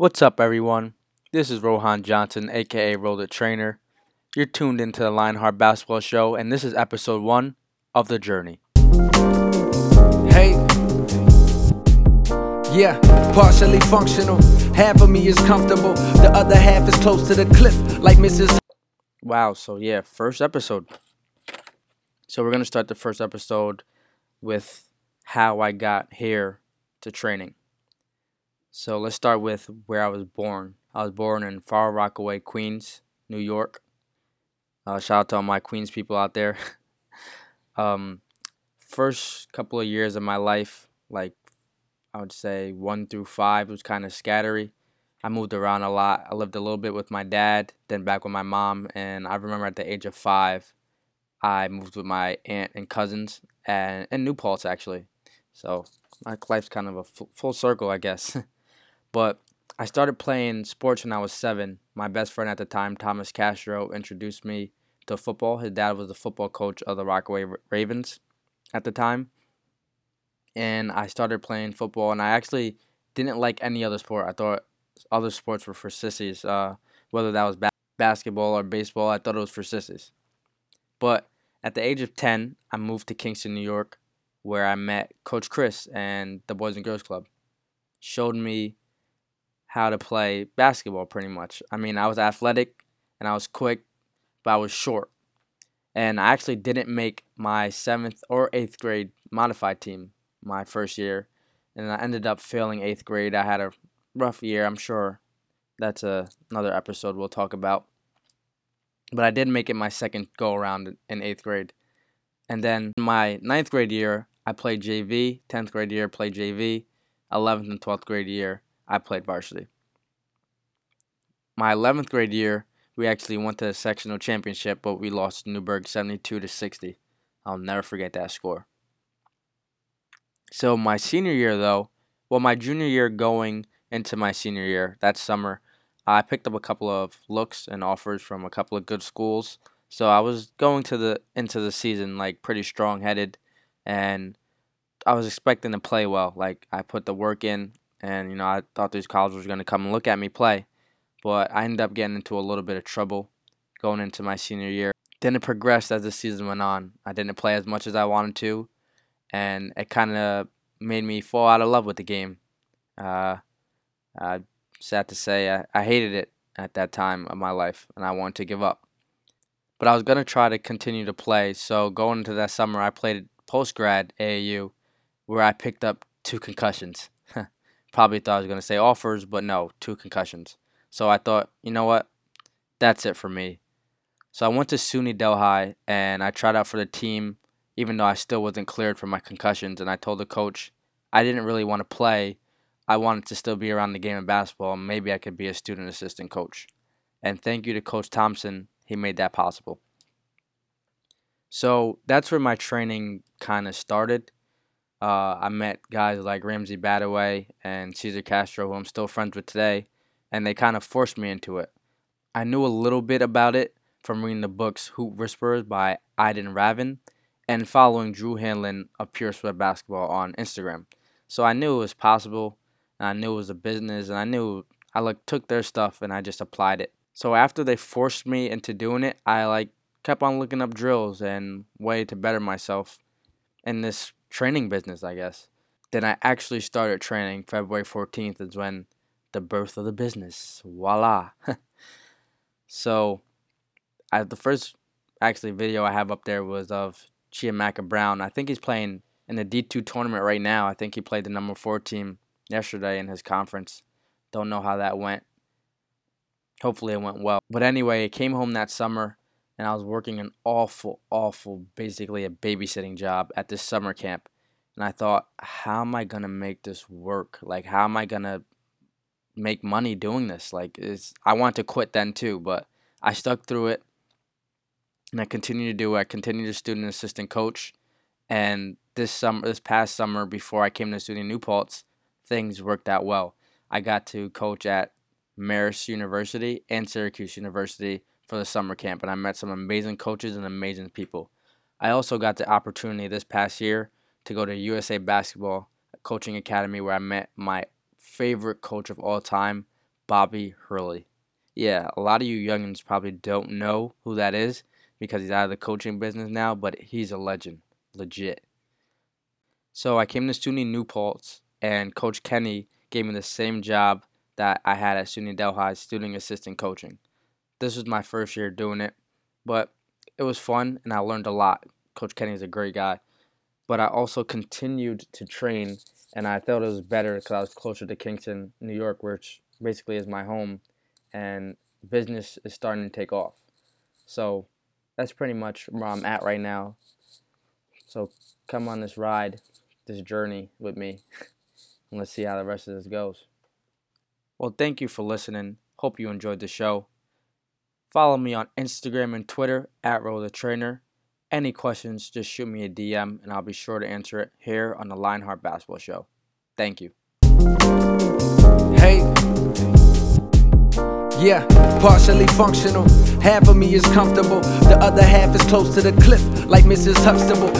What's up, everyone? This is Rohan Johnson, aka Roller Trainer. You're tuned into the Lionheart Basketball Show, and this is episode one of The Journey. Hey. Yeah, partially functional. Half of me is comfortable, the other half is close to the cliff, like Mrs. Wow, so yeah, first episode. So we're going to start the first episode with how I got here to training. So let's start with where I was born. I was born in Far Rockaway, Queens, New York. Uh, shout out to all my Queens people out there. um, first couple of years of my life, like I would say one through five, was kind of scattery. I moved around a lot. I lived a little bit with my dad, then back with my mom, and I remember at the age of five, I moved with my aunt and cousins and in New Paltz actually. So my life's kind of a full circle, I guess. But I started playing sports when I was seven. My best friend at the time, Thomas Castro, introduced me to football. His dad was the football coach of the Rockaway Ravens at the time. And I started playing football, and I actually didn't like any other sport. I thought other sports were for sissies, uh, whether that was ba- basketball or baseball. I thought it was for sissies. But at the age of 10, I moved to Kingston, New York, where I met Coach Chris and the Boys and Girls Club. Showed me how to play basketball pretty much. I mean, I was athletic and I was quick, but I was short. And I actually didn't make my seventh or eighth grade modified team my first year. And I ended up failing eighth grade. I had a rough year. I'm sure that's a, another episode we'll talk about. But I did make it my second go around in eighth grade. And then my ninth grade year, I played JV. 10th grade year, played JV. 11th and 12th grade year, I played varsity. My 11th grade year, we actually went to the sectional championship, but we lost to Newburgh 72 to 60. I'll never forget that score. So my senior year, though, well, my junior year going into my senior year, that summer, I picked up a couple of looks and offers from a couple of good schools. So I was going to the into the season like pretty strong headed, and I was expecting to play well. Like I put the work in and you know I thought these colleges were going to come and look at me play, but I ended up getting into a little bit of trouble going into my senior year. Then it progressed as the season went on. I didn't play as much as I wanted to, and it kind of made me fall out of love with the game. Uh, sad to say, I, I hated it at that time of my life, and I wanted to give up. But I was gonna try to continue to play. So going into that summer, I played post grad AAU, where I picked up two concussions. Probably thought I was going to say offers, but no, two concussions. So I thought, you know what? That's it for me. So I went to SUNY Delhi and I tried out for the team, even though I still wasn't cleared for my concussions. And I told the coach I didn't really want to play. I wanted to still be around the game of basketball. Maybe I could be a student assistant coach. And thank you to Coach Thompson. He made that possible. So that's where my training kind of started. Uh, I met guys like Ramsey Badaway and Cesar Castro, who I'm still friends with today, and they kind of forced me into it. I knew a little bit about it from reading the books Hoop Whisperers by Idan Ravin and following Drew Hanlen of Pure Sweat Basketball on Instagram. So I knew it was possible, and I knew it was a business, and I knew I like took their stuff and I just applied it. So after they forced me into doing it, I like kept on looking up drills and way to better myself in this training business, I guess. Then I actually started training. February 14th is when the birth of the business. Voila. so, I, the first actually video I have up there was of Chiamaka Brown. I think he's playing in the D2 tournament right now. I think he played the number four team yesterday in his conference. Don't know how that went. Hopefully it went well. But anyway, I came home that summer and I was working an awful, awful, basically a babysitting job at this summer camp. And I thought, how am I gonna make this work? Like, how am I gonna make money doing this? Like, it's I wanted to quit then too, but I stuck through it, and I continued to do it. I continued to student assistant coach, and this summer, this past summer, before I came to SUNY New Paltz, things worked out well. I got to coach at Marist University and Syracuse University for the summer camp, and I met some amazing coaches and amazing people. I also got the opportunity this past year to go to USA Basketball Coaching Academy, where I met my favorite coach of all time, Bobby Hurley. Yeah, a lot of you youngins probably don't know who that is because he's out of the coaching business now, but he's a legend, legit. So I came to SUNY New Paltz, and Coach Kenny gave me the same job that I had at SUNY Delhi, student assistant coaching. This was my first year doing it, but it was fun and I learned a lot. Coach Kenny is a great guy, but I also continued to train, and I felt it was better because I was closer to Kingston, New York, which basically is my home, and business is starting to take off. So that's pretty much where I'm at right now. So come on this ride, this journey with me, and let's see how the rest of this goes. Well, thank you for listening. Hope you enjoyed the show. Follow me on Instagram and Twitter at Roll the Trainer. Any questions, just shoot me a DM and I'll be sure to answer it here on the Lionheart Basketball Show. Thank you. Hey. Yeah, partially functional. Half of me is comfortable, the other half is close to the cliff, like Mrs. Huxtable.